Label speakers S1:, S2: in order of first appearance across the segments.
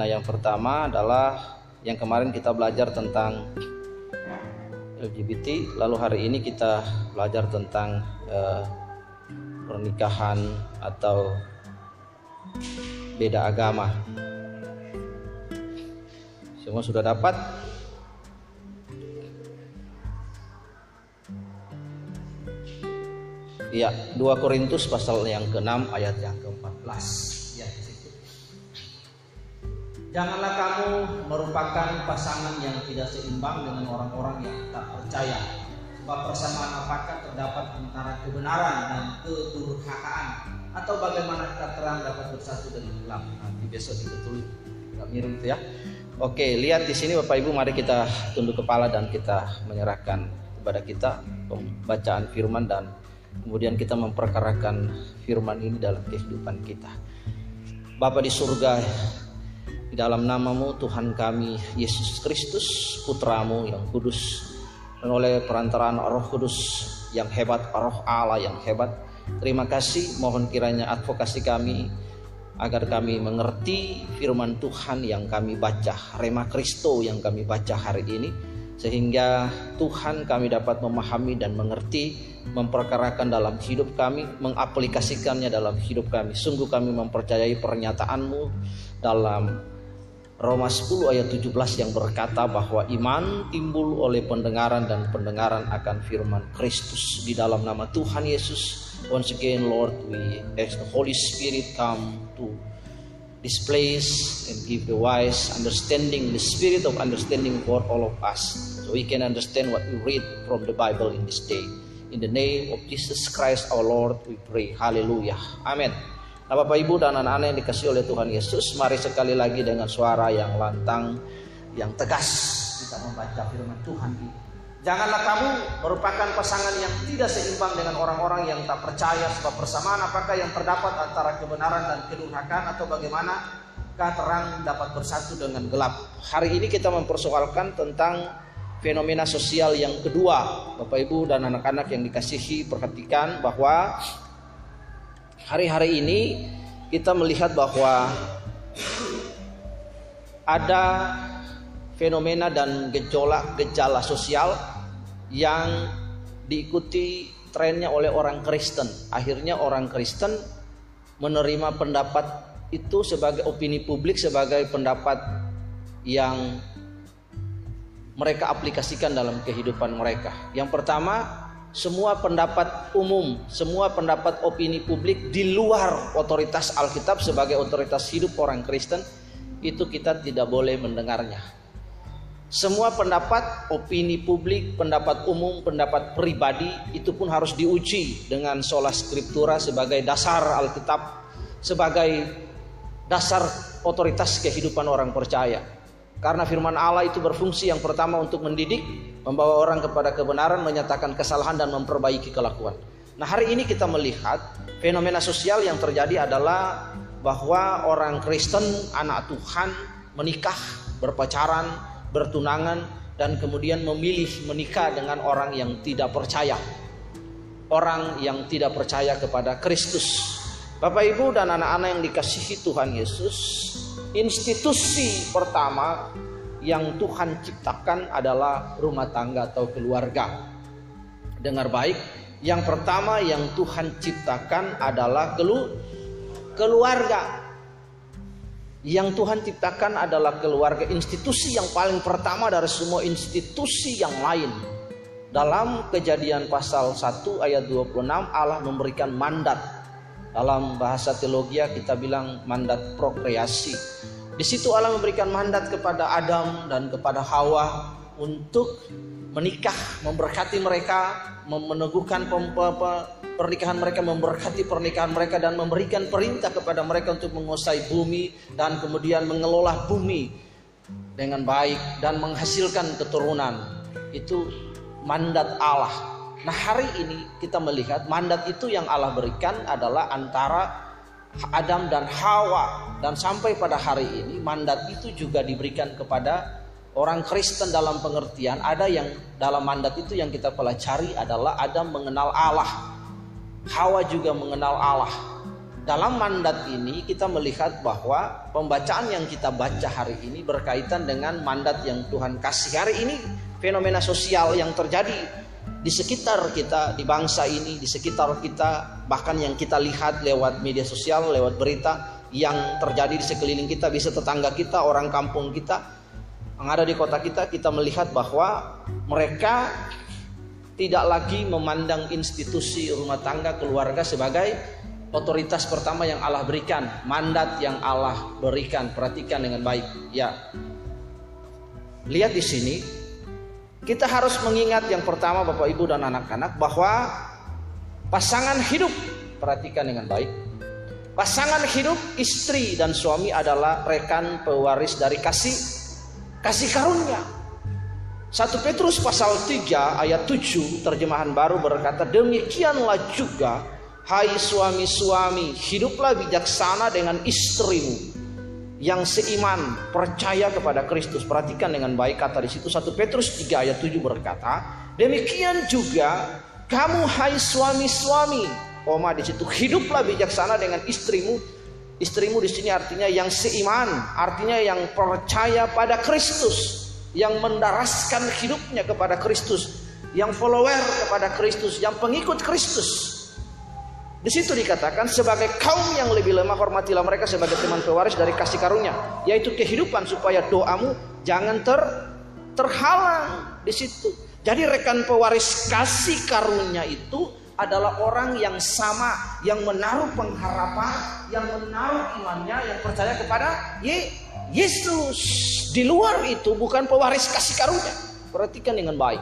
S1: fenomena yang pertama adalah yang kemarin kita belajar tentang LGBT, lalu hari ini kita belajar tentang uh, pernikahan atau beda agama. Semua sudah dapat? Ya, 2 Korintus pasal yang ke-6 ayat yang ke-14. Janganlah kamu merupakan pasangan yang tidak seimbang dengan orang-orang yang tak percaya. Sebab persamaan apakah terdapat antara kebenaran dan kedurhakaan atau bagaimana terang dapat bersatu dengan gelap. Nanti besok kita tulis nggak mirip ya. Oke, lihat di sini Bapak Ibu, mari kita tunduk kepala dan kita menyerahkan kepada kita pembacaan firman dan kemudian kita memperkarakan firman ini dalam kehidupan kita. Bapa di surga, di dalam namamu Tuhan kami Yesus Kristus putramu yang kudus. Dan oleh perantaraan roh kudus yang hebat roh Allah yang hebat terima kasih mohon kiranya advokasi kami agar kami mengerti firman Tuhan yang kami baca Rema Kristo yang kami baca hari ini sehingga Tuhan kami dapat memahami dan mengerti memperkarakan dalam hidup kami mengaplikasikannya dalam hidup kami. Sungguh kami mempercayai pernyataanmu dalam Roma 10 ayat 17 yang berkata bahwa iman timbul oleh pendengaran dan pendengaran akan firman Kristus di dalam nama Tuhan Yesus. Once again Lord we ask the Holy Spirit come to this place and give the wise understanding, the spirit of understanding for all of us so we can understand what we read from the Bible in this day. In the name of Jesus Christ our Lord we pray. Hallelujah. Amen. Nah Bapak Ibu dan anak-anak yang dikasih oleh Tuhan Yesus Mari sekali lagi dengan suara yang lantang Yang tegas Kita membaca firman Tuhan ini Janganlah kamu merupakan pasangan yang tidak seimbang dengan orang-orang yang tak percaya sebab persamaan apakah yang terdapat antara kebenaran dan kedurhakaan atau bagaimana terang dapat bersatu dengan gelap. Hari ini kita mempersoalkan tentang fenomena sosial yang kedua. Bapak Ibu dan anak-anak yang dikasihi perhatikan bahwa hari-hari ini kita melihat bahwa ada fenomena dan gejolak gejala sosial yang diikuti trennya oleh orang Kristen. Akhirnya orang Kristen menerima pendapat itu sebagai opini publik sebagai pendapat yang mereka aplikasikan dalam kehidupan mereka. Yang pertama, semua pendapat umum, semua pendapat opini publik di luar otoritas Alkitab sebagai otoritas hidup orang Kristen itu kita tidak boleh mendengarnya. Semua pendapat opini publik, pendapat umum, pendapat pribadi itu pun harus diuji dengan sola scriptura sebagai dasar Alkitab, sebagai dasar otoritas kehidupan orang percaya. Karena firman Allah itu berfungsi yang pertama untuk mendidik, membawa orang kepada kebenaran, menyatakan kesalahan dan memperbaiki kelakuan. Nah, hari ini kita melihat fenomena sosial yang terjadi adalah bahwa orang Kristen, anak Tuhan menikah, berpacaran, bertunangan dan kemudian memilih menikah dengan orang yang tidak percaya. Orang yang tidak percaya kepada Kristus. Bapak Ibu dan anak-anak yang dikasihi Tuhan Yesus, institusi pertama yang Tuhan ciptakan adalah rumah tangga atau keluarga. Dengar baik, yang pertama yang Tuhan ciptakan adalah kelu keluarga. Yang Tuhan ciptakan adalah keluarga, institusi yang paling pertama dari semua institusi yang lain. Dalam kejadian pasal 1 ayat 26 Allah memberikan mandat. Dalam bahasa teologi kita bilang mandat prokreasi di situ Allah memberikan mandat kepada Adam dan kepada Hawa untuk menikah, memberkati mereka, meneguhkan pernikahan mereka, memberkati pernikahan mereka dan memberikan perintah kepada mereka untuk menguasai bumi dan kemudian mengelola bumi dengan baik dan menghasilkan keturunan. Itu mandat Allah. Nah, hari ini kita melihat mandat itu yang Allah berikan adalah antara Adam dan Hawa. Dan sampai pada hari ini mandat itu juga diberikan kepada orang Kristen dalam pengertian ada yang dalam mandat itu yang kita pelajari adalah Adam mengenal Allah. Hawa juga mengenal Allah. Dalam mandat ini kita melihat bahwa pembacaan yang kita baca hari ini berkaitan dengan mandat yang Tuhan kasih. Hari ini fenomena sosial yang terjadi di sekitar kita, di bangsa ini, di sekitar kita, bahkan yang kita lihat lewat media sosial, lewat berita yang terjadi di sekeliling kita, bisa tetangga kita, orang kampung kita, yang ada di kota kita, kita melihat bahwa mereka tidak lagi memandang institusi rumah tangga keluarga sebagai otoritas pertama yang Allah berikan, mandat yang Allah berikan. Perhatikan dengan baik. Ya. Lihat di sini, kita harus mengingat yang pertama Bapak Ibu dan anak-anak bahwa pasangan hidup, perhatikan dengan baik. Pasangan hidup istri dan suami adalah rekan pewaris dari kasih kasih karunia. 1 Petrus pasal 3 ayat 7 terjemahan baru berkata demikianlah juga hai suami-suami hiduplah bijaksana dengan istrimu yang seiman percaya kepada Kristus. Perhatikan dengan baik kata di situ. 1 Petrus 3 ayat 7 berkata demikian juga kamu hai suami-suami. Koma di situ hiduplah bijaksana dengan istrimu. Istrimu di sini artinya yang seiman artinya yang percaya pada Kristus yang mendaraskan hidupnya kepada Kristus, yang follower kepada Kristus, yang pengikut Kristus. Di situ dikatakan sebagai kaum yang lebih lemah hormatilah mereka sebagai teman pewaris dari kasih karunia, yaitu kehidupan supaya doamu jangan ter terhalang di situ. Jadi rekan pewaris kasih karunia itu adalah orang yang sama, yang menaruh pengharapan, yang menaruh imannya, yang percaya kepada Yesus. Di luar itu bukan pewaris kasih karunia. Perhatikan dengan baik.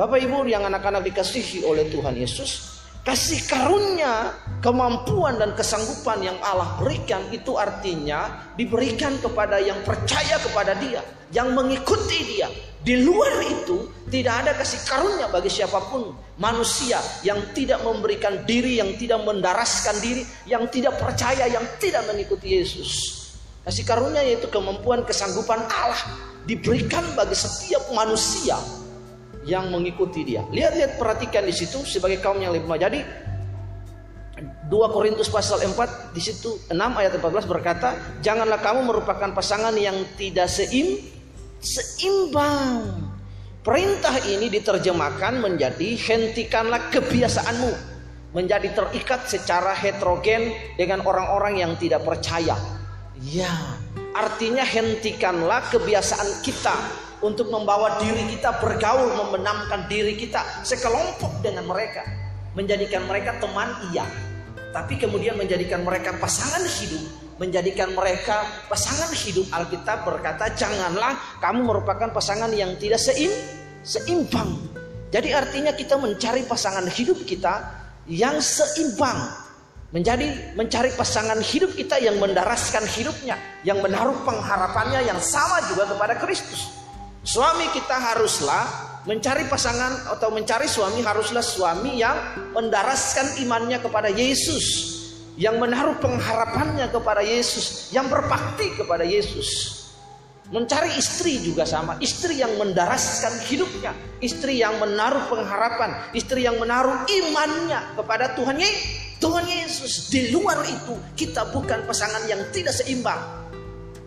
S1: Bapak Ibu yang anak-anak dikasihi oleh Tuhan Yesus, kasih karunia, kemampuan dan kesanggupan yang Allah berikan itu artinya diberikan kepada yang percaya kepada Dia, yang mengikuti Dia. Di luar itu tidak ada kasih karunia bagi siapa pun manusia yang tidak memberikan diri, yang tidak mendaraskan diri, yang tidak percaya, yang tidak mengikuti Yesus. Kasih karunia yaitu kemampuan kesanggupan Allah diberikan bagi setiap manusia yang mengikuti dia. Lihat-lihat perhatikan di situ sebagai kaum yang lebih. Jadi 2 Korintus pasal 4 di situ 6 ayat 14 berkata, "Janganlah kamu merupakan pasangan yang tidak seim seimbang." Perintah ini diterjemahkan menjadi hentikanlah kebiasaanmu menjadi terikat secara heterogen dengan orang-orang yang tidak percaya Ya, artinya hentikanlah kebiasaan kita untuk membawa diri kita bergaul, membenamkan diri kita sekelompok dengan mereka, menjadikan mereka teman iya, tapi kemudian menjadikan mereka pasangan hidup, menjadikan mereka pasangan hidup. Alkitab berkata, "Janganlah kamu merupakan pasangan yang tidak seim, seimbang." Jadi artinya kita mencari pasangan hidup kita yang seimbang, menjadi mencari pasangan hidup kita yang mendaraskan hidupnya, yang menaruh pengharapannya yang sama juga kepada Kristus. Suami kita haruslah mencari pasangan atau mencari suami haruslah suami yang mendaraskan imannya kepada Yesus, yang menaruh pengharapannya kepada Yesus, yang berbakti kepada Yesus. Mencari istri juga sama, istri yang mendaraskan hidupnya, istri yang menaruh pengharapan, istri yang menaruh imannya kepada Tuhan Yesus. Tuhan Yesus di luar itu kita bukan pasangan yang tidak seimbang.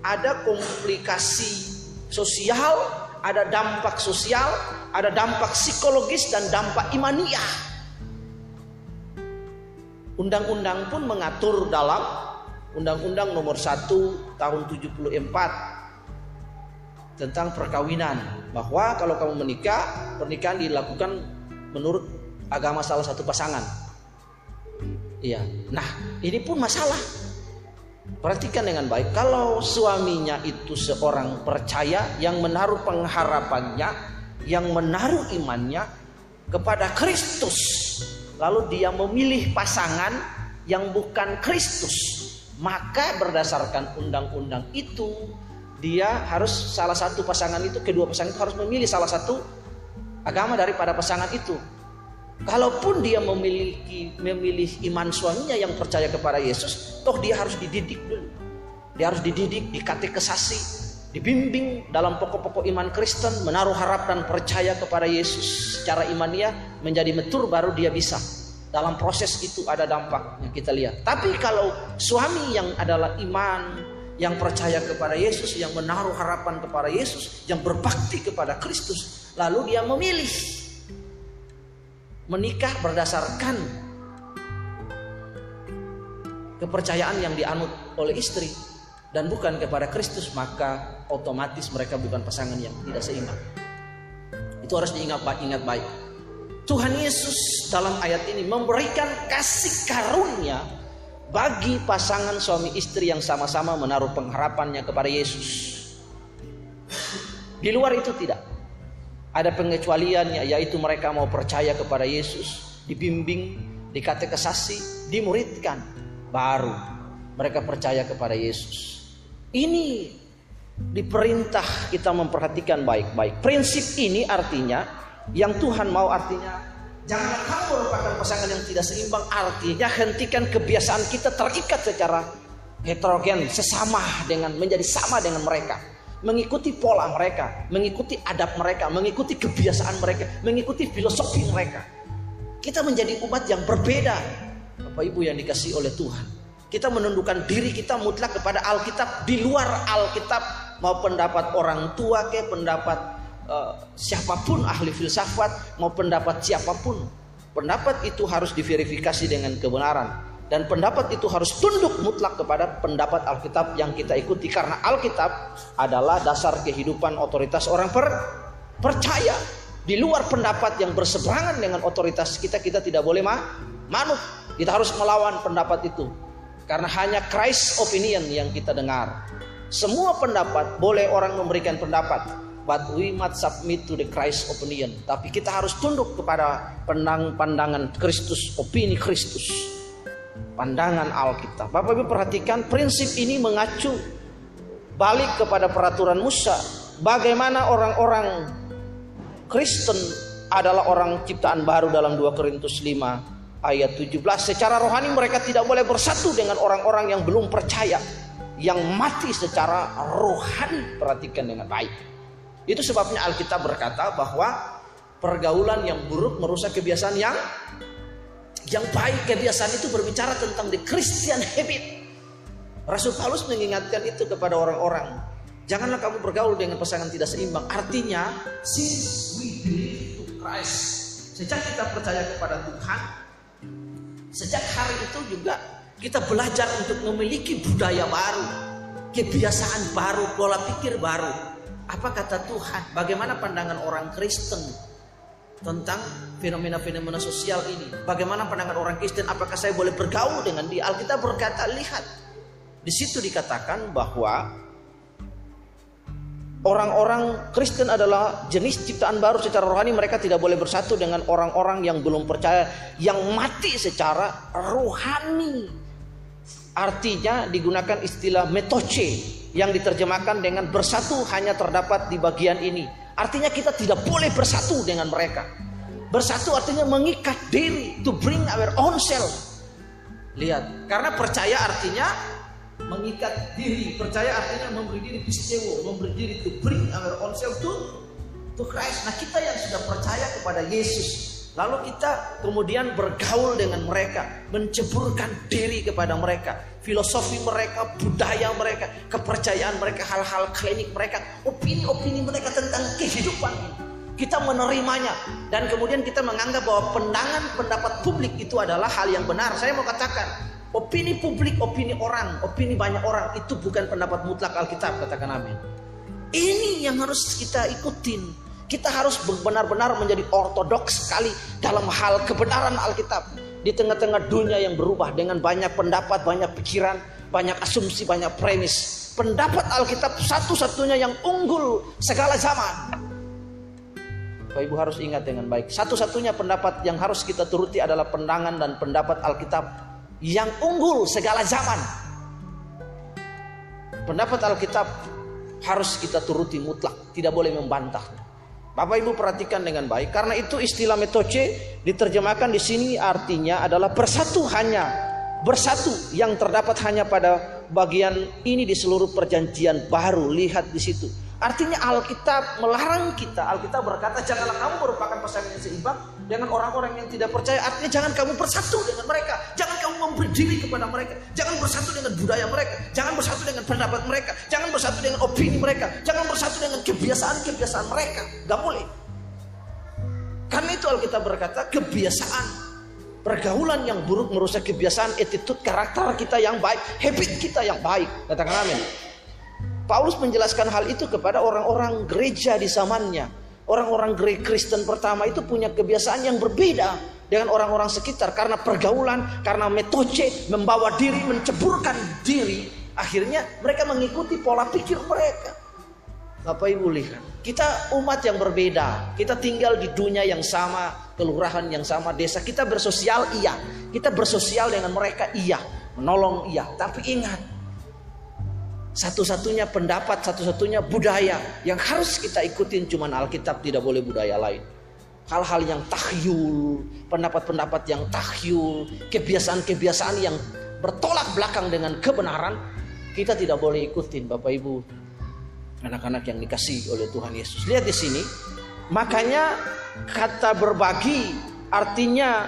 S1: Ada komplikasi sosial, ada dampak sosial, ada dampak psikologis dan dampak imaniah. Undang-undang pun mengatur dalam Undang-Undang nomor 1 tahun 74 tentang perkawinan bahwa kalau kamu menikah, pernikahan dilakukan menurut agama salah satu pasangan Iya. Nah, ini pun masalah. Perhatikan dengan baik. Kalau suaminya itu seorang percaya yang menaruh pengharapannya, yang menaruh imannya kepada Kristus, lalu dia memilih pasangan yang bukan Kristus, maka berdasarkan undang-undang itu dia harus salah satu pasangan itu, kedua pasangan itu harus memilih salah satu agama daripada pasangan itu. Kalaupun dia memiliki memilih iman suaminya yang percaya kepada Yesus, toh dia harus dididik dulu. Dia harus dididik, dikatekesasi, dibimbing dalam pokok-pokok iman Kristen, menaruh harap dan percaya kepada Yesus secara imaniah menjadi metur baru dia bisa dalam proses itu ada dampaknya kita lihat. Tapi kalau suami yang adalah iman, yang percaya kepada Yesus, yang menaruh harapan kepada Yesus, yang berbakti kepada Kristus, lalu dia memilih menikah berdasarkan kepercayaan yang dianut oleh istri dan bukan kepada Kristus, maka otomatis mereka bukan pasangan yang tidak seimbang. Itu harus diingat ingat baik. Tuhan Yesus dalam ayat ini memberikan kasih karunia bagi pasangan suami istri yang sama-sama menaruh pengharapannya kepada Yesus. Di luar itu tidak. Ada pengecualiannya yaitu mereka mau percaya kepada Yesus, dibimbing, dikatekesasi, dimuridkan, baru mereka percaya kepada Yesus. Ini diperintah kita memperhatikan baik-baik. Prinsip ini artinya yang Tuhan mau artinya jangan kamu merupakan pasangan yang tidak seimbang artinya hentikan kebiasaan kita terikat secara heterogen sesama dengan menjadi sama dengan mereka mengikuti pola mereka mengikuti adab mereka mengikuti kebiasaan mereka mengikuti filosofi mereka. Kita menjadi umat yang berbeda. Bapak Ibu yang dikasih oleh Tuhan kita menundukkan diri kita mutlak kepada Alkitab di luar Alkitab mau pendapat orang tua ke pendapat uh, siapa pun ahli filsafat mau pendapat siapa pun. Pendapat itu harus diverifikasi dengan kebenaran dan pendapat itu harus tunduk mutlak kepada pendapat Alkitab yang kita ikuti. Karena Alkitab adalah dasar kehidupan otoritas orang per percaya. Di luar pendapat yang berseberangan dengan otoritas kita kita tidak boleh ma manut. Kita harus melawan pendapat itu. Karena hanya Christ opinion yang kita dengar. Semua pendapat boleh orang memberikan pendapat. But we must submit to the Christ opinion. Tapi kita harus tunduk kepada pandang pandangan Kristus, opini Kristus. Pandangan Alkitab. Bapak Ibu perhatikan prinsip ini mengacu balik kepada peraturan Musa. Bagaimana orang-orang Kristen adalah orang ciptaan baru dalam 2 Korintus 5 ayat 17. Secara rohani mereka tidak boleh bersatu dengan orang-orang yang belum percaya. Yang mati secara rohani. Perhatikan dengan baik. Itu sebabnya Alkitab berkata bahwa pergaulan yang buruk merusak kebiasaan yang yang baik. Kebiasaan itu berbicara tentang the Christian habit. Rasul Paulus mengingatkan itu kepada orang-orang. Janganlah kamu bergaul dengan pasangan tidak seimbang. Artinya, since we believe to Christ, sejak kita percaya kepada Tuhan, sejak hari itu juga kita belajar untuk memiliki budaya baru, kebiasaan baru, pola pikir baru. Apa kata Tuhan? Bagaimana pandangan orang Kristen tentang fenomena-fenomena sosial ini? Bagaimana pandangan orang Kristen? Apakah saya boleh bergaul dengan dia? Alkitab berkata, lihat. Di situ dikatakan bahwa orang-orang Kristen adalah jenis ciptaan baru secara rohani. Mereka tidak boleh bersatu dengan orang-orang yang belum percaya, yang mati secara rohani. Artinya digunakan istilah metoce yang diterjemahkan dengan bersatu hanya terdapat di bagian ini. Artinya kita tidak boleh bersatu dengan mereka. Bersatu artinya mengikat diri, to bring our own self. Lihat, karena percaya artinya mengikat diri, percaya artinya memberi diri pistewo, memberi diri to bring our own self to to Christ. Nah, kita yang sudah percaya kepada Yesus, Lalu kita kemudian bergaul dengan mereka, menceburkan diri kepada mereka, filosofi mereka, budaya mereka, kepercayaan mereka, hal-hal klinik mereka, opini-opini mereka tentang kehidupan Kita menerimanya dan kemudian kita menganggap bahwa pendangan pendapat publik itu adalah hal yang benar. Saya mau katakan, opini publik, opini orang, opini banyak orang itu bukan pendapat mutlak Alkitab, katakan amin. Ini yang harus kita ikutin. Kita harus benar-benar menjadi ortodoks sekali dalam hal kebenaran Alkitab. Di tengah-tengah dunia yang berubah dengan banyak pendapat, banyak pikiran, banyak asumsi, banyak premis. Pendapat Alkitab satu-satunya yang unggul segala zaman. Bapak Ibu harus ingat dengan baik. Satu-satunya pendapat yang harus kita turuti adalah pendangan dan pendapat Alkitab yang unggul segala zaman. Pendapat Alkitab harus kita turuti mutlak, tidak boleh membantah. Bapak Ibu perhatikan dengan baik. Karena itu istilah metoce diterjemahkan di sini artinya adalah bersatu hanya bersatu yang terdapat hanya pada bagian ini di seluruh perjanjian baru. Lihat di situ. Artinya Alkitab melarang kita. Alkitab berkata janganlah kamu merupakan pasangan yang seimbang dengan orang-orang yang tidak percaya. Artinya jangan kamu bersatu dengan mereka. Jangan kamu memberi diri kepada mereka. Jangan bersatu dengan budaya mereka. Jangan bersatu dengan pendapat mereka. Jangan bersatu dengan opini mereka. Jangan bersatu dengan kebiasaan-kebiasaan mereka. Gak boleh. Karena itu Alkitab berkata kebiasaan pergaulan yang buruk merusak kebiasaan, attitude, karakter kita yang baik, habit kita yang baik. Katakan amin. Paulus menjelaskan hal itu kepada orang-orang gereja di zamannya. Orang-orang Kristen pertama itu punya kebiasaan yang berbeda dengan orang-orang sekitar. Karena pergaulan, karena metode membawa diri, menceburkan diri, akhirnya mereka mengikuti pola pikir mereka. Bapak Ibu lihat, kita umat yang berbeda, kita tinggal di dunia yang sama, kelurahan yang sama, desa, kita bersosial iya, kita bersosial dengan mereka iya, menolong iya, tapi ingat satu-satunya pendapat, satu-satunya budaya yang harus kita ikutin cuman Alkitab tidak boleh budaya lain. Hal-hal yang tahyul, pendapat-pendapat yang tahyul, kebiasaan-kebiasaan yang bertolak belakang dengan kebenaran, kita tidak boleh ikutin Bapak Ibu. Anak-anak yang dikasih oleh Tuhan Yesus. Lihat di sini. Makanya kata berbagi artinya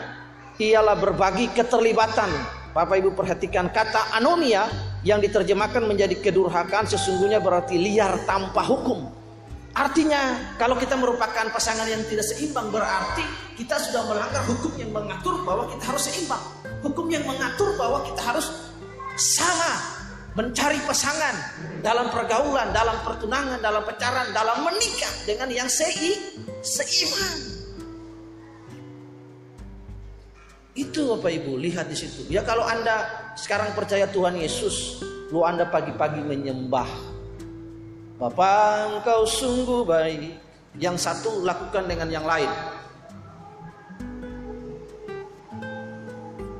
S1: ialah berbagi keterlibatan. Bapak Ibu perhatikan kata anomia yang diterjemahkan menjadi kedurhakaan sesungguhnya berarti liar tanpa hukum. Artinya kalau kita merupakan pasangan yang tidak seimbang berarti kita sudah melanggar hukum yang mengatur bahwa kita harus seimbang. Hukum yang mengatur bahwa kita harus sama mencari pasangan dalam pergaulan, dalam pertunangan, dalam pacaran, dalam menikah dengan yang sei, seimbang. Itu Bapak Ibu, lihat di situ. Ya kalau Anda sekarang percaya Tuhan Yesus, lu Anda pagi-pagi menyembah. Bapak engkau sungguh baik. Yang satu lakukan dengan yang lain.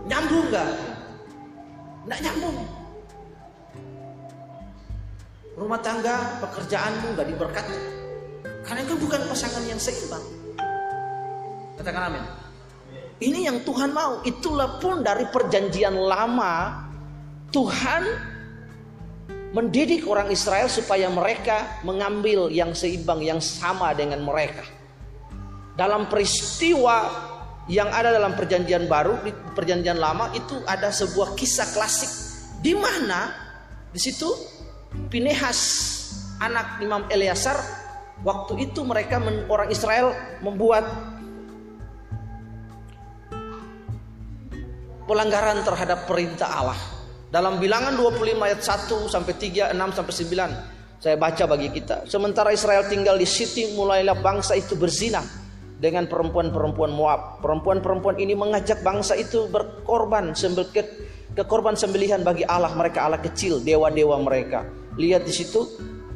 S1: Nyambung gak? Nggak nyambung. Rumah tangga, pekerjaanmu gak diberkati. Karena itu bukan pasangan yang seimbang. Katakan amin. Ini yang Tuhan mau. Itulah pun dari perjanjian lama Tuhan mendidik orang Israel supaya mereka mengambil yang seimbang, yang sama dengan mereka. Dalam peristiwa yang ada dalam perjanjian baru, di perjanjian lama itu ada sebuah kisah klasik di mana di situ Pinehas anak Imam Eleazar waktu itu mereka orang Israel membuat pelanggaran terhadap perintah Allah. Dalam bilangan 25 ayat 1 sampai 3, 6 sampai 9 saya baca bagi kita. Sementara Israel tinggal di Siti mulailah bangsa itu berzina dengan perempuan-perempuan Moab. Perempuan-perempuan ini mengajak bangsa itu berkorban sembel ke, ke korban sembelihan bagi Allah mereka Allah kecil, dewa-dewa mereka. Lihat di situ.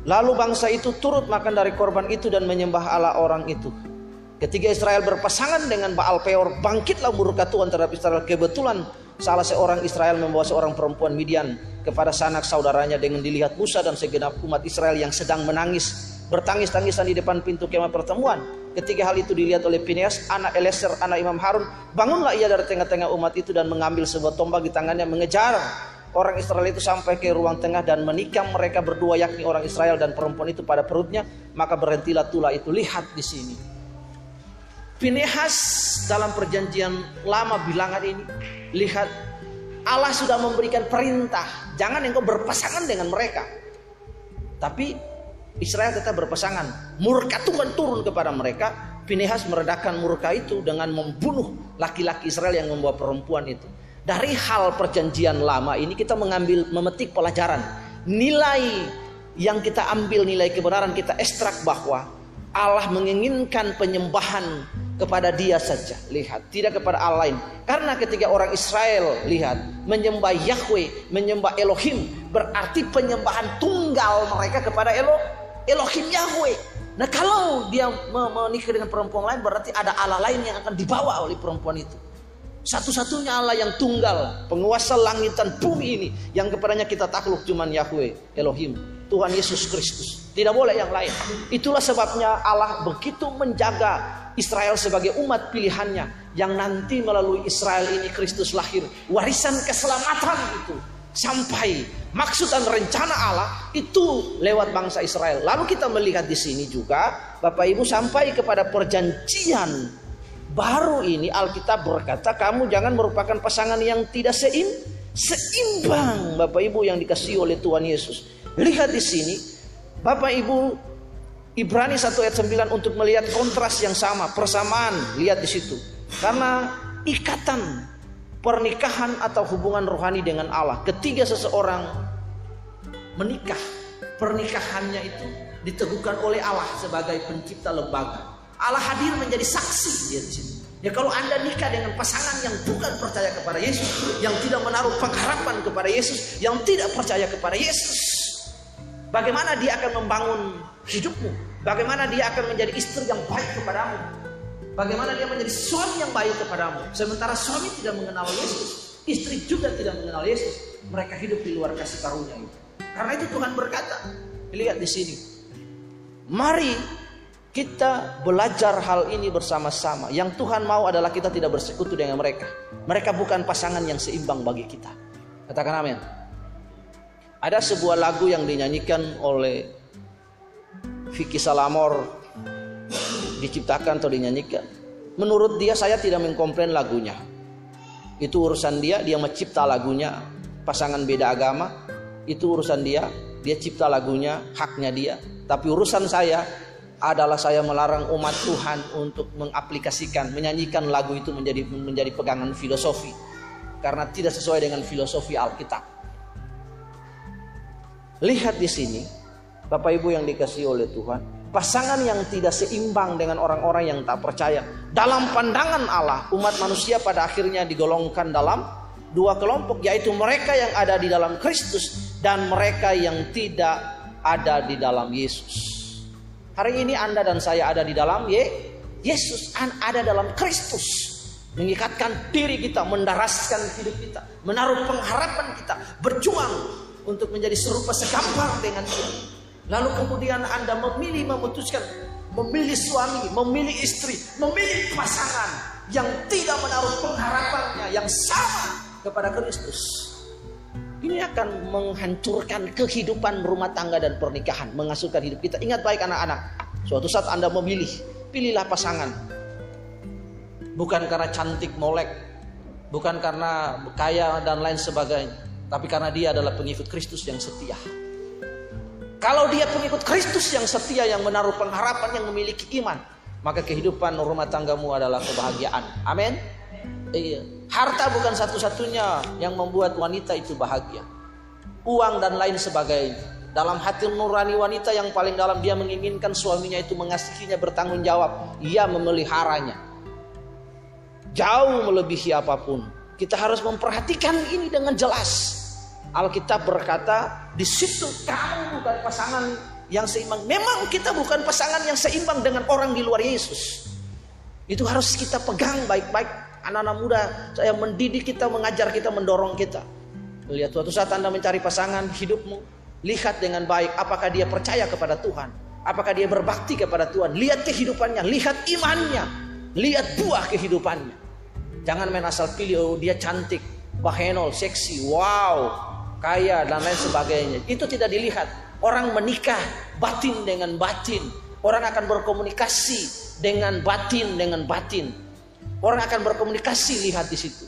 S1: Lalu bangsa itu turut makan dari korban itu dan menyembah Allah orang itu. Ketika Israel berpasangan dengan Baal Peor, bangkitlah murka Tuhan terhadap Israel. Kebetulan salah seorang Israel membawa seorang perempuan Midian kepada sanak saudaranya dengan dilihat Musa dan segenap umat Israel yang sedang menangis bertangis-tangisan di depan pintu kemah pertemuan. Ketika hal itu dilihat oleh Phineas, anak Eleser, anak Imam Harun, bangunlah ia dari tengah-tengah umat itu dan mengambil sebuah tombak di tangannya mengejar orang Israel itu sampai ke ruang tengah dan menikam mereka berdua yakni orang Israel dan perempuan itu pada perutnya, maka berhentilah tulah itu. Lihat di sini. Pinehas dalam perjanjian lama bilangan ini lihat Allah sudah memberikan perintah jangan engkau berpasangan dengan mereka. Tapi Israel tetap berpasangan. Murka Tuhan turun kepada mereka Pinehas meredakan murka itu dengan membunuh laki-laki Israel yang membawa perempuan itu. Dari hal perjanjian lama ini kita mengambil memetik pelajaran. Nilai yang kita ambil nilai kebenaran kita ekstrak bahwa Allah menginginkan penyembahan kepada dia saja. Lihat tidak kepada Allah lain. Karena ketika orang Israel lihat menyembah Yahweh menyembah Elohim berarti penyembahan tunggal mereka kepada Elo Elohim Yahweh. Nah kalau dia menikah dengan perempuan lain berarti ada Allah lain yang akan dibawa oleh perempuan itu. Satu-satunya Allah yang tunggal penguasa langit dan bumi ini yang kepadanya kita takluk cuman Yahweh Elohim Tuhan Yesus Kristus. Tidak boleh yang lain. Itulah sebabnya Allah begitu menjaga Israel sebagai umat pilihannya yang nanti melalui Israel ini Kristus lahir warisan keselamatan itu sampai maksud dan rencana Allah itu lewat bangsa Israel. Lalu kita melihat di sini juga Bapak Ibu sampai kepada perjanjian baru ini Alkitab berkata kamu jangan merupakan pasangan yang tidak seim, seimbang Bapak Ibu yang dikasih oleh Tuhan Yesus. Lihat di sini Bapak Ibu Ibrani 1 ayat 9 untuk melihat kontras yang sama, persamaan, lihat di situ. Karena ikatan pernikahan atau hubungan rohani dengan Allah, ketiga seseorang menikah, pernikahannya itu diteguhkan oleh Allah sebagai pencipta lembaga. Allah hadir menjadi saksi dia di sini. Ya kalau Anda nikah dengan pasangan yang bukan percaya kepada Yesus, yang tidak menaruh pengharapan kepada Yesus, yang tidak percaya kepada Yesus, bagaimana dia akan membangun hidupmu? Bagaimana dia akan menjadi istri yang baik kepadamu? Bagaimana dia menjadi suami yang baik kepadamu? Sementara suami tidak mengenal Yesus, istri juga tidak mengenal Yesus. Mereka hidup di luar kasih karunia itu. Karena itu Tuhan berkata, lihat di sini. Mari kita belajar hal ini bersama-sama. Yang Tuhan mau adalah kita tidak bersekutu dengan mereka. Mereka bukan pasangan yang seimbang bagi kita. Katakan amin. Ada sebuah lagu yang dinyanyikan oleh Vicky Salamor diciptakan atau dinyanyikan. Menurut dia saya tidak mengkomplain lagunya. Itu urusan dia, dia mencipta lagunya. Pasangan beda agama, itu urusan dia. Dia cipta lagunya, haknya dia. Tapi urusan saya adalah saya melarang umat Tuhan untuk mengaplikasikan, menyanyikan lagu itu menjadi menjadi pegangan filosofi karena tidak sesuai dengan filosofi Alkitab. Lihat di sini, Bapak Ibu yang dikasih oleh Tuhan, pasangan yang tidak seimbang dengan orang-orang yang tak percaya. Dalam pandangan Allah, umat manusia pada akhirnya digolongkan dalam dua kelompok, yaitu mereka yang ada di dalam Kristus dan mereka yang tidak ada di dalam Yesus. Hari ini Anda dan saya ada di dalam Ye, Yesus, ada dalam Kristus. Mengikatkan diri kita, mendaraskan hidup kita, menaruh pengharapan kita, berjuang untuk menjadi serupa segambar dengan dia. Lalu kemudian Anda memilih memutuskan memilih suami, memilih istri, memilih pasangan yang tidak menaruh pengharapannya yang sama kepada Kristus. Ini akan menghancurkan kehidupan rumah tangga dan pernikahan, mengasuhkan hidup kita. Ingat baik anak-anak, suatu saat Anda memilih, pilihlah pasangan. Bukan karena cantik molek, bukan karena kaya dan lain sebagainya, tapi karena dia adalah pengikut Kristus yang setia. Kalau dia pengikut Kristus yang setia, yang menaruh pengharapan, yang memiliki iman, maka kehidupan rumah tanggamu adalah kebahagiaan. Amin. Iya. Harta bukan satu-satunya yang membuat wanita itu bahagia. Uang dan lain sebagainya. Dalam hati nurani wanita yang paling dalam dia menginginkan suaminya itu mengasihinya bertanggung jawab. Ia memeliharanya. Jauh melebihi apa pun. Kita harus memperhatikan ini dengan jelas. Alkitab berkata, di situ kamu bukan pasangan yang seimbang. Memang kita bukan pasangan yang seimbang dengan orang di luar Yesus. Itu harus kita pegang baik-baik. Anak-anak muda, saya mendidik kita, mengajar kita, mendorong kita. Lihat suatu saat Anda mencari pasangan hidupmu, lihat dengan baik apakah dia percaya kepada Tuhan, apakah dia berbakti kepada Tuhan. Lihat kehidupannya, lihat imannya, lihat buah kehidupannya. Jangan main asal pilih, oh dia cantik, bahenol, seksi, wow, kaya dan lain sebagainya. Itu tidak dilihat. Orang menikah batin dengan batin. Orang akan berkomunikasi dengan batin dengan batin. Orang akan berkomunikasi lihat di situ.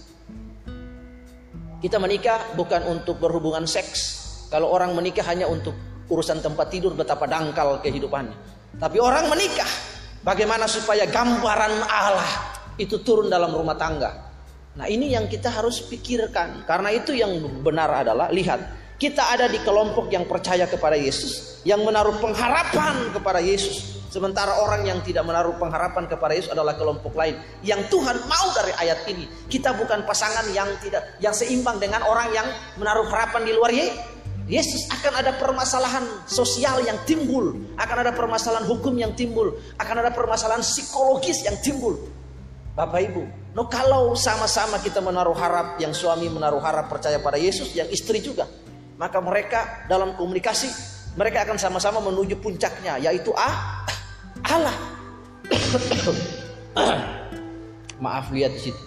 S1: Kita menikah bukan untuk berhubungan seks. Kalau orang menikah hanya untuk urusan tempat tidur betapa dangkal kehidupannya. Tapi orang menikah bagaimana supaya gambaran Allah itu turun dalam rumah tangga. Nah ini yang kita harus pikirkan. Karena itu yang benar adalah lihat. Kita ada di kelompok yang percaya kepada Yesus. Yang menaruh pengharapan kepada Yesus. Sementara orang yang tidak menaruh pengharapan kepada Yesus adalah kelompok lain. Yang Tuhan mau dari ayat ini. Kita bukan pasangan yang tidak yang seimbang dengan orang yang menaruh harapan di luar Yesus akan ada permasalahan sosial yang timbul, akan ada permasalahan hukum yang timbul, akan ada permasalahan psikologis yang timbul. Bapak Ibu, No kalau sama-sama kita menaruh harap, yang suami menaruh harap percaya pada Yesus, yang istri juga, maka mereka dalam komunikasi mereka akan sama-sama menuju puncaknya, yaitu ah, Allah. Maaf lihat di situ.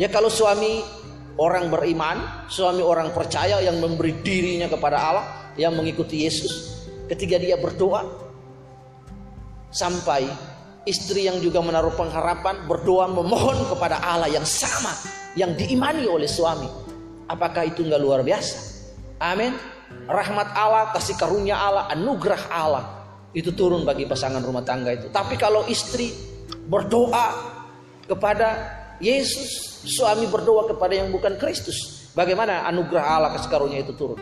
S1: Ya kalau suami orang beriman, suami orang percaya yang memberi dirinya kepada Allah, yang mengikuti Yesus, ketika dia berdoa sampai istri yang juga menaruh pengharapan, berdoa memohon kepada Allah yang sama, yang diimani oleh suami. Apakah itu nggak luar biasa? Amin. Rahmat Allah, kasih karunia Allah, anugerah Allah itu turun bagi pasangan rumah tangga itu. Tapi kalau istri berdoa kepada Yesus, suami berdoa kepada yang bukan Kristus, bagaimana anugerah Allah kasih karunia itu turun?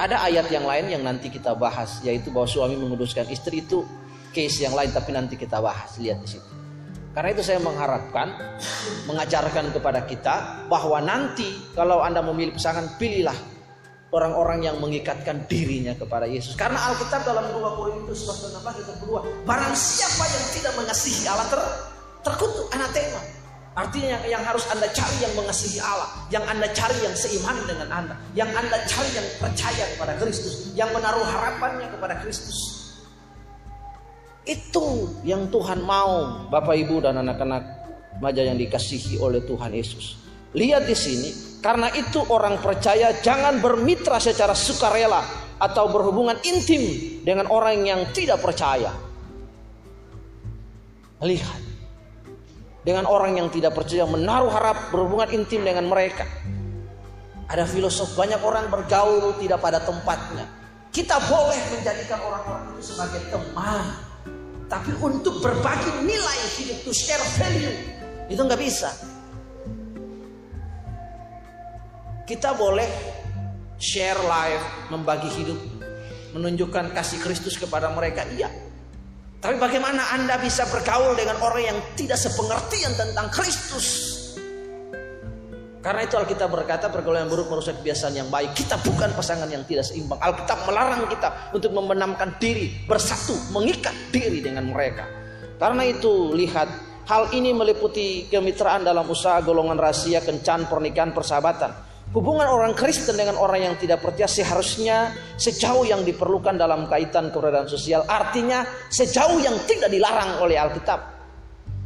S1: Ada ayat yang lain yang nanti kita bahas, yaitu bahwa suami menguduskan istri itu case yang lain tapi nanti kita bahas lihat di situ. Karena itu saya mengharapkan mengajarkan kepada kita bahwa nanti kalau Anda memilih pasangan pilihlah orang-orang yang mengikatkan dirinya kepada Yesus. Karena Alkitab dalam 2 Korintus 16 ayat kedua, barang siapa yang tidak mengasihi Allah ter terkutuk anatema. Artinya yang harus Anda cari yang mengasihi Allah, yang Anda cari yang seiman dengan Anda, yang Anda cari yang percaya kepada Kristus, yang menaruh harapannya kepada Kristus. Itu yang Tuhan mau, Bapak Ibu dan anak-anak maja yang dikasihi oleh Tuhan Yesus. Lihat di sini, karena itu orang percaya jangan bermitra secara sukarela atau berhubungan intim dengan orang yang tidak percaya. Lihat, dengan orang yang tidak percaya menaruh harap berhubungan intim dengan mereka. Ada filosof banyak orang bergaul tidak pada tempatnya. Kita boleh menjadikan orang-orang itu sebagai teman tapi untuk berbagi nilai hidup, to share value, itu nggak bisa. Kita boleh share life, membagi hidup, menunjukkan kasih Kristus kepada mereka, iya. Tapi bagaimana Anda bisa bergaul dengan orang yang tidak sepengertian tentang Kristus? Karena itu Alkitab berkata pergaulan buruk merusak kebiasaan yang baik. Kita bukan pasangan yang tidak seimbang. Alkitab melarang kita untuk membenamkan diri, bersatu, mengikat diri dengan mereka. Karena itu lihat hal ini meliputi kemitraan dalam usaha golongan rahasia, kencan, pernikahan, persahabatan. Hubungan orang Kristen dengan orang yang tidak percaya seharusnya sejauh yang diperlukan dalam kaitan keberadaan sosial. Artinya sejauh yang tidak dilarang oleh Alkitab.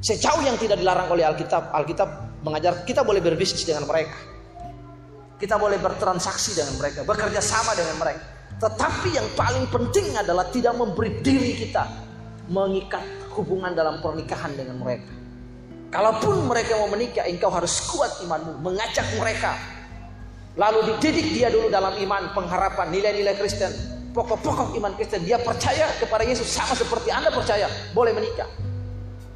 S1: Sejauh yang tidak dilarang oleh Alkitab, Alkitab mengajar kita boleh berbisnis dengan mereka. Kita boleh bertransaksi dengan mereka, bekerja sama dengan mereka. Tetapi yang paling penting adalah tidak memberi diri kita mengikat hubungan dalam pernikahan dengan mereka. Kalaupun mereka mau menikah, engkau harus kuat imanmu, mengajak mereka. Lalu dididik dia dulu dalam iman, pengharapan, nilai-nilai Kristen, pokok-pokok iman Kristen. Dia percaya kepada Yesus sama seperti Anda percaya, boleh menikah.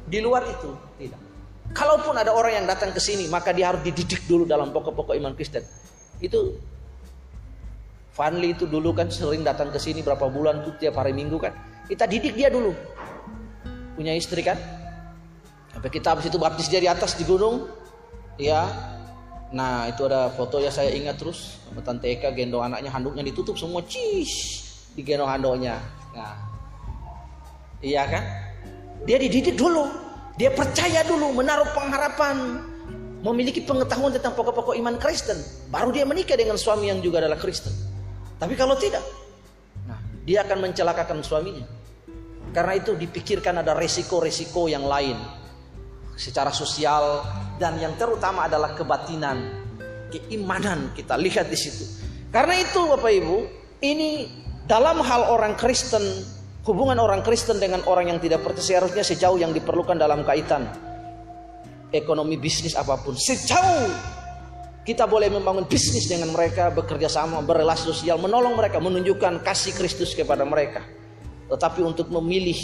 S1: Di luar itu tidak. Kalaupun ada orang yang datang ke sini, maka dia harus dididik dulu dalam pokok-pokok iman Kristen. Itu Fanli itu dulu kan sering datang ke sini berapa bulan tuh tiap hari Minggu kan. Kita didik dia dulu. Punya istri kan. Sampai kita habis itu baptis dia di atas di gunung. Ya. Nah, itu ada foto ya saya ingat terus sama Tante Eka gendong anaknya handuknya ditutup semua cis di gendong handuknya. Nah. Iya kan? Dia dididik dulu dia percaya dulu, menaruh pengharapan, memiliki pengetahuan tentang pokok-pokok iman Kristen, baru dia menikah dengan suami yang juga adalah Kristen. Tapi kalau tidak, nah, dia akan mencelakakan suaminya. Karena itu dipikirkan ada resiko-resiko yang lain secara sosial dan yang terutama adalah kebatinan, keimanan kita lihat di situ. Karena itu Bapak Ibu, ini dalam hal orang Kristen Hubungan orang Kristen dengan orang yang tidak percaya seharusnya sejauh yang diperlukan dalam kaitan ekonomi bisnis apa pun. Sejauh kita boleh membangun bisnis dengan mereka, bekerja sama, berrelasi sosial, menolong mereka, menunjukkan kasih Kristus kepada mereka. Tetapi untuk memilih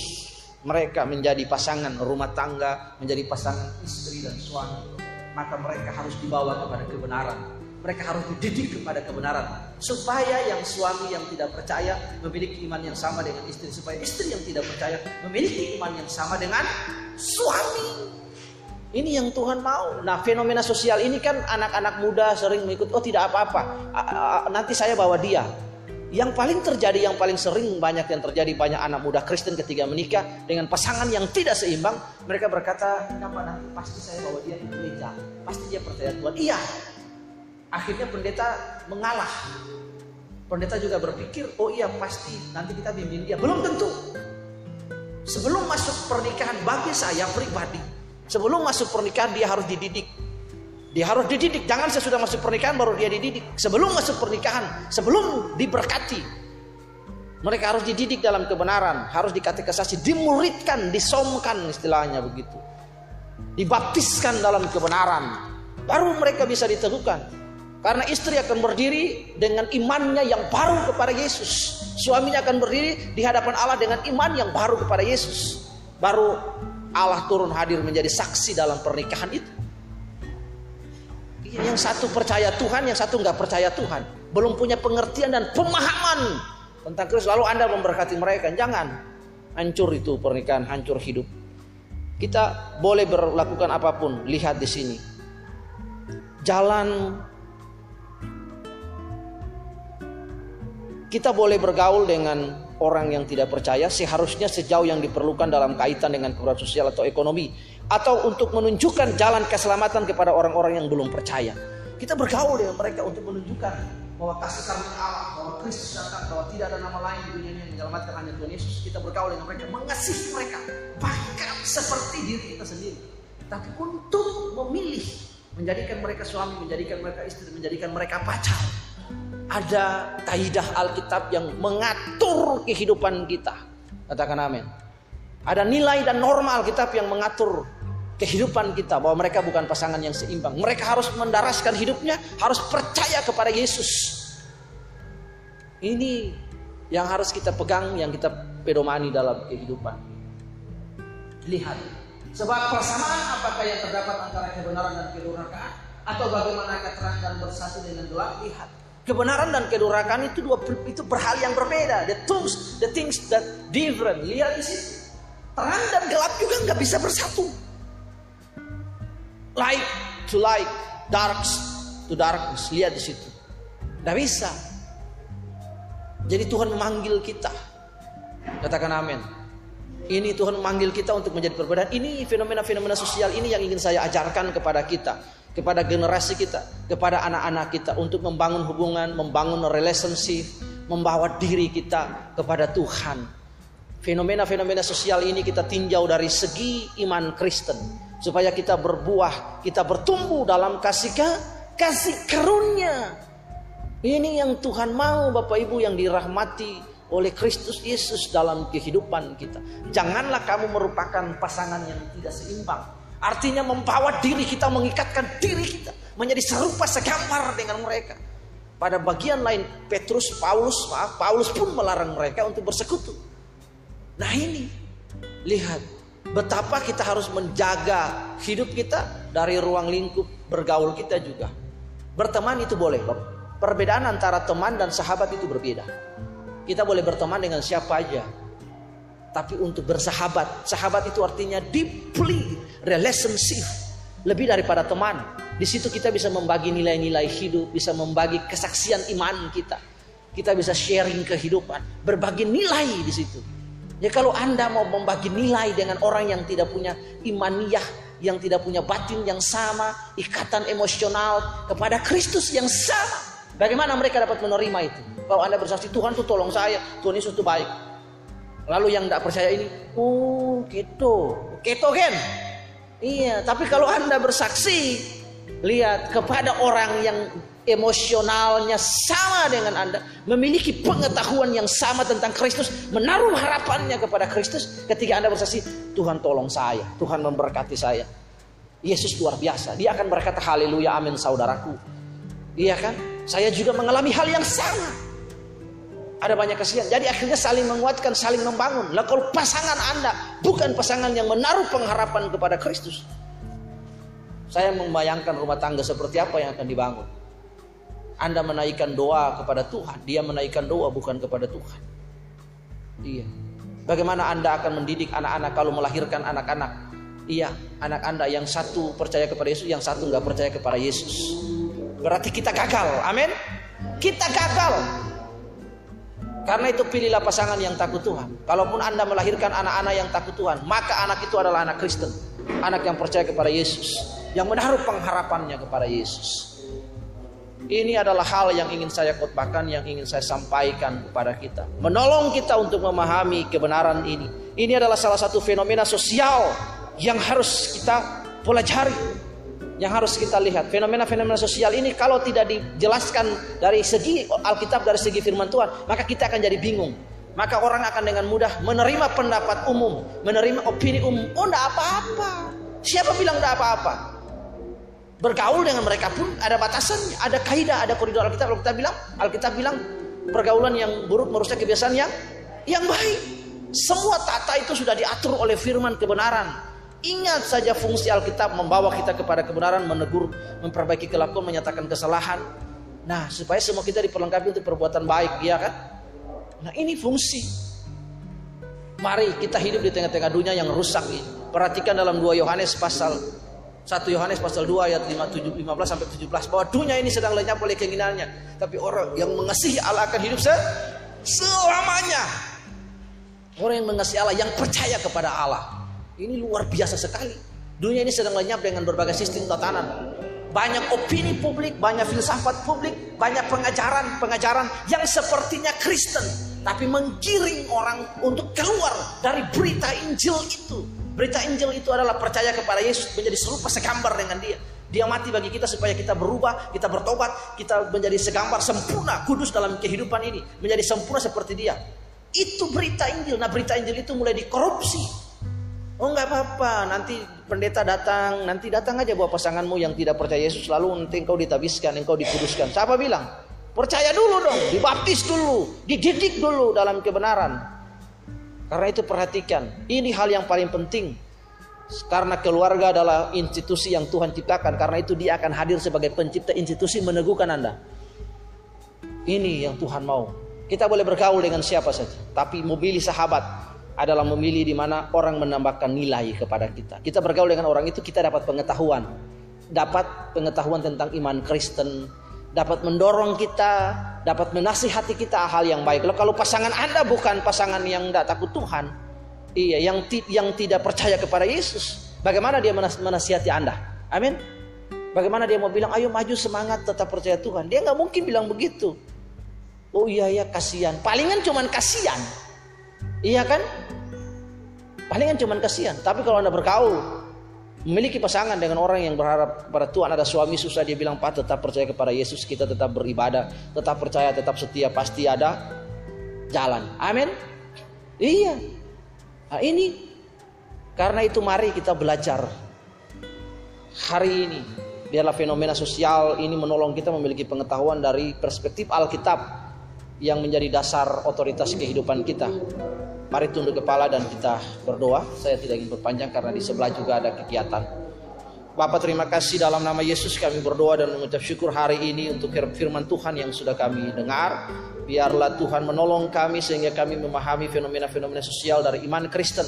S1: mereka menjadi pasangan rumah tangga, menjadi pasangan istri dan suami, maka mereka harus dibawa kepada kebenaran mereka harus dididik kepada kebenaran. Supaya yang suami yang tidak percaya memiliki iman yang sama dengan istri. Supaya istri yang tidak percaya memiliki iman yang sama dengan suami. Ini yang Tuhan mau. Nah fenomena sosial ini kan anak-anak muda sering mengikut oh tidak apa-apa. Nanti saya bawa dia. Yang paling terjadi yang paling sering banyak yang terjadi banyak anak muda Kristen ketika menikah dengan pasangan yang tidak seimbang mereka berkata kenapa nanti pasti saya bawa dia ke gereja? Pasti dia percaya Tuhan. Iya Akhirnya pendeta mengalah. Pendeta juga berpikir, oh iya pasti nanti kita bimbing dia. Belum tentu. Sebelum masuk pernikahan bagi saya pribadi, sebelum masuk pernikahan dia harus dididik. Dia harus dididik. Jangan sesudah masuk pernikahan baru dia dididik. Sebelum masuk pernikahan, sebelum diberkati. Mereka harus dididik dalam kebenaran, harus dikatekisasi, dimuridkan, disomkan istilahnya begitu. Dibaptiskan dalam kebenaran. Baru mereka bisa diteguhkan. Karena istri akan berdiri dengan imannya yang baru kepada Yesus. Suaminya akan berdiri di hadapan Allah dengan iman yang baru kepada Yesus. Baru Allah turun hadir menjadi saksi dalam pernikahan itu. Yang satu percaya Tuhan, yang satu nggak percaya Tuhan. Belum punya pengertian dan pemahaman tentang Kristus. Lalu Anda memberkati mereka. Jangan hancur itu pernikahan, hancur hidup. Kita boleh berlakukan apa pun. Lihat di sini. Jalan Kita boleh bergaul dengan orang yang tidak percaya seharusnya sejauh yang diperlukan dalam kaitan dengan kebutuhan sosial atau ekonomi atau untuk menunjukkan jalan keselamatan kepada orang-orang yang belum percaya. Kita bergaul dengan mereka untuk menunjukkan bahwa kasih karunia Allah, bahwa Kristus datang, bahwa tidak ada nama lain di dunia ini yang menyelamatkan hanya Tuhan Yesus. Kita bergaul dengan mereka, mengasihi mereka, bahkan seperti diri kita sendiri. Tapi untuk memilih menjadikan mereka suami, menjadikan mereka istri, menjadikan mereka pacar, ada kaidah Alkitab yang mengatur kehidupan kita. Katakan amin. Ada nilai dan norma Alkitab yang mengatur kehidupan kita bahwa mereka bukan pasangan yang seimbang. Mereka harus mendaraskan hidupnya, harus percaya kepada Yesus. Ini yang harus kita pegang, yang kita pedomani dalam kehidupan. Lihat, sebab persamaan apakah yang terdapat antara kebenaran dan kedurhakaan atau bagaimana terang dan bersatu dengan gelap? Lihat, Kebenaran dan kedurakan itu dua itu berhal yang berbeda. The things, the things that different. Lihat di sini. Terang dan gelap juga nggak bisa bersatu. Light to light, dark to darkness. Lihat di situ. Nggak bisa. Jadi Tuhan memanggil kita. Katakan amin. Ini Tuhan memanggil kita untuk menjadi perbedaan. Ini fenomena-fenomena sosial ini yang ingin saya ajarkan kepada kita kepada generasi kita, kepada anak-anak kita untuk membangun hubungan, membangun relationship, membawa diri kita kepada Tuhan. Fenomena-fenomena sosial ini kita tinjau dari segi iman Kristen supaya kita berbuah, kita bertumbuh dalam kasih kasih karunia. Ini yang Tuhan mau Bapak Ibu yang dirahmati oleh Kristus Yesus dalam kehidupan kita. Janganlah kamu merupakan pasangan yang tidak seimbang Artinya membawa diri kita, mengikatkan diri kita menjadi serupa segambar dengan mereka. Pada bagian lain Petrus, Paulus, maaf, Paulus pun melarang mereka untuk bersekutu. Nah ini, lihat betapa kita harus menjaga hidup kita dari ruang lingkup bergaul kita juga. Berteman itu boleh, perbedaan antara teman dan sahabat itu berbeda. Kita boleh berteman dengan siapa aja, tapi untuk bersahabat. Sahabat itu artinya deeply relationship, lebih daripada teman. Di situ kita bisa membagi nilai-nilai hidup, bisa membagi kesaksian iman kita. Kita bisa sharing kehidupan, berbagi nilai di situ. Ya kalau Anda mau membagi nilai dengan orang yang tidak punya imaniyah, yang tidak punya batin yang sama, ikatan emosional kepada Kristus yang sama. Bagaimana mereka dapat menerima itu? Kalau Anda bersaksi Tuhan tuh tolong saya, Tuhan Yesus itu baik. Lalu yang tidak percaya ini, oh gitu, kan? Iya, tapi kalau anda bersaksi, lihat kepada orang yang emosionalnya sama dengan anda, memiliki pengetahuan yang sama tentang Kristus, menaruh harapannya kepada Kristus. Ketika anda bersaksi, Tuhan tolong saya, Tuhan memberkati saya. Yesus luar biasa, dia akan berkata haleluya amin saudaraku. Iya kan? Saya juga mengalami hal yang sama ada banyak kesian. Jadi akhirnya saling menguatkan, saling membangun. Lah kalau pasangan Anda bukan pasangan yang menaruh pengharapan kepada Kristus. Saya membayangkan rumah tangga seperti apa yang akan dibangun. Anda menaikkan doa kepada Tuhan, dia menaikkan doa bukan kepada Tuhan. Iya. Bagaimana Anda akan mendidik anak-anak kalau melahirkan anak-anak? Iya, anak Anda yang satu percaya kepada Yesus, yang satu nggak percaya kepada Yesus. Berarti kita gagal. Amin. Kita gagal. Karena itu pilihlah pasangan yang takut Tuhan. Kalaupun Anda melahirkan anak-anak yang takut Tuhan, maka anak itu adalah anak Kristen. Anak yang percaya kepada Yesus. Yang menaruh pengharapannya kepada Yesus. Ini adalah hal yang ingin saya khotbahkan, yang ingin saya sampaikan kepada kita. Menolong kita untuk memahami kebenaran ini. Ini adalah salah satu fenomena sosial yang harus kita pelajari yang harus kita lihat. Fenomena-fenomena sosial ini kalau tidak dijelaskan dari segi Alkitab, dari segi firman Tuhan, maka kita akan jadi bingung. maka orang akan dengan mudah menerima pendapat umum, menerima opini umum. Oh, enggak apa-apa. Siapa bilang enggak apa-apa? Bergaul dengan mereka pun ada batasannya, ada kaidah, ada koridor Alkitab. Kalau kita bilang, Alkitab bilang pergaulan yang buruk merusak kebiasaan yang yang baik. Semua tata itu sudah diatur oleh firman kebenaran. Ingat saja fungsi Alkitab membawa kita kepada kebenaran, menegur, memperbaiki kelakuan, menyatakan kesalahan. Nah, supaya semua kita diperlengkapi untuk perbuatan baik, ya kan? Nah ini fungsi. Mari kita hidup di tengah-tengah dunia yang rusak ini. Perhatikan dalam 2 Yohanes pasal 1 Yohanes pasal 2 ayat 5, 7, 15 sampai 17 bahwa dunia ini sedang lenyap oleh keinginannya. Tapi orang yang mengasihi Allah akan hidup se selamanya. Orang yang mengasihi Allah, yang percaya kepada Allah. Ini luar biasa sekali. Dunia ini sedang lenyap dengan berbagai sistem tatanan banyak opini publik, banyak filsafat publik, banyak pengajaran-pengajaran yang sepertinya Kristen, tapi menggiring orang untuk keluar dari berita Injil itu. Berita Injil itu adalah percaya kepada Yesus menjadi serupa segambar dengan Dia. Dia mati bagi kita supaya kita berubah, kita bertobat, kita menjadi segambar sempurna, kudus dalam kehidupan ini, menjadi sempurna seperti Dia. Itu berita Injil. Nah, berita Injil itu mulai dikorupsi Oh nggak apa-apa, nanti pendeta datang, nanti datang aja buat pasanganmu yang tidak percaya Yesus, lalu nanti engkau ditabiskan, engkau dikuduskan. Siapa bilang? Percaya dulu dong, dibaptis dulu, dididik dulu dalam kebenaran. Karena itu perhatikan, ini hal yang paling penting. Karena keluarga adalah institusi yang Tuhan ciptakan, karena itu dia akan hadir sebagai pencipta institusi meneguhkan Anda. Ini yang Tuhan mau. Kita boleh bergaul dengan siapa saja, tapi mobilis sahabat, adalah memilih di mana orang menambahkan nilai kepada kita. Kita bergaul dengan orang itu kita dapat pengetahuan. Dapat pengetahuan tentang iman Kristen, dapat mendorong kita, dapat menasihati kita hal yang baik. Kalau pasangan Anda bukan pasangan yang tidak takut Tuhan, iya, yang yang tidak percaya kepada Yesus, bagaimana dia menasihati Anda? Amin. Bagaimana dia mau bilang, ayo maju semangat tetap percaya Tuhan? Dia nggak mungkin bilang begitu. Oh iya ya kasihan. Palingan cuman kasihan. Iya kan? Palingan cuman kasihan. Tapi kalau anda bergaul, memiliki pasangan dengan orang yang berharap pada Tuhan ada suami susah dia bilang pak tetap percaya kepada Yesus kita tetap beribadah tetap percaya tetap setia pasti ada jalan. Amin? Iya. Nah, ini karena itu mari kita belajar. Hari ini biarlah fenomena sosial ini menolong kita memiliki pengetahuan dari perspektif Alkitab yang menjadi dasar otoritas kehidupan kita Mari tunduk kepala dan kita berdoa. Saya tidak ingin berpanjang karena di sebelah juga ada kegiatan. Bapak terima kasih dalam nama Yesus kami berdoa dan mengucap syukur hari ini untuk firman Tuhan yang sudah kami dengar. Biarlah Tuhan menolong kami sehingga kami memahami fenomena-fenomena sosial dari iman Kristen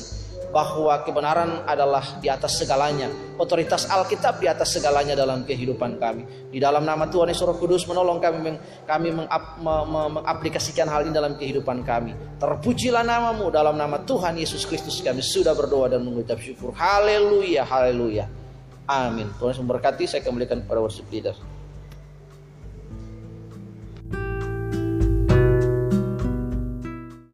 S1: bahwa kebenaran adalah di atas segalanya. Otoritas Alkitab di atas segalanya dalam kehidupan kami. Di dalam nama Tuhan Yesus Roh Kudus menolong kami meng, kami mengap, me, me, mengaplikasikan hal ini dalam kehidupan kami. Terpujilah namamu dalam nama Tuhan Yesus Kristus kami sudah berdoa dan mengucap syukur. Haleluya, haleluya. Amin. Tuhan memberkati. Saya kembalikan kepada worship leader.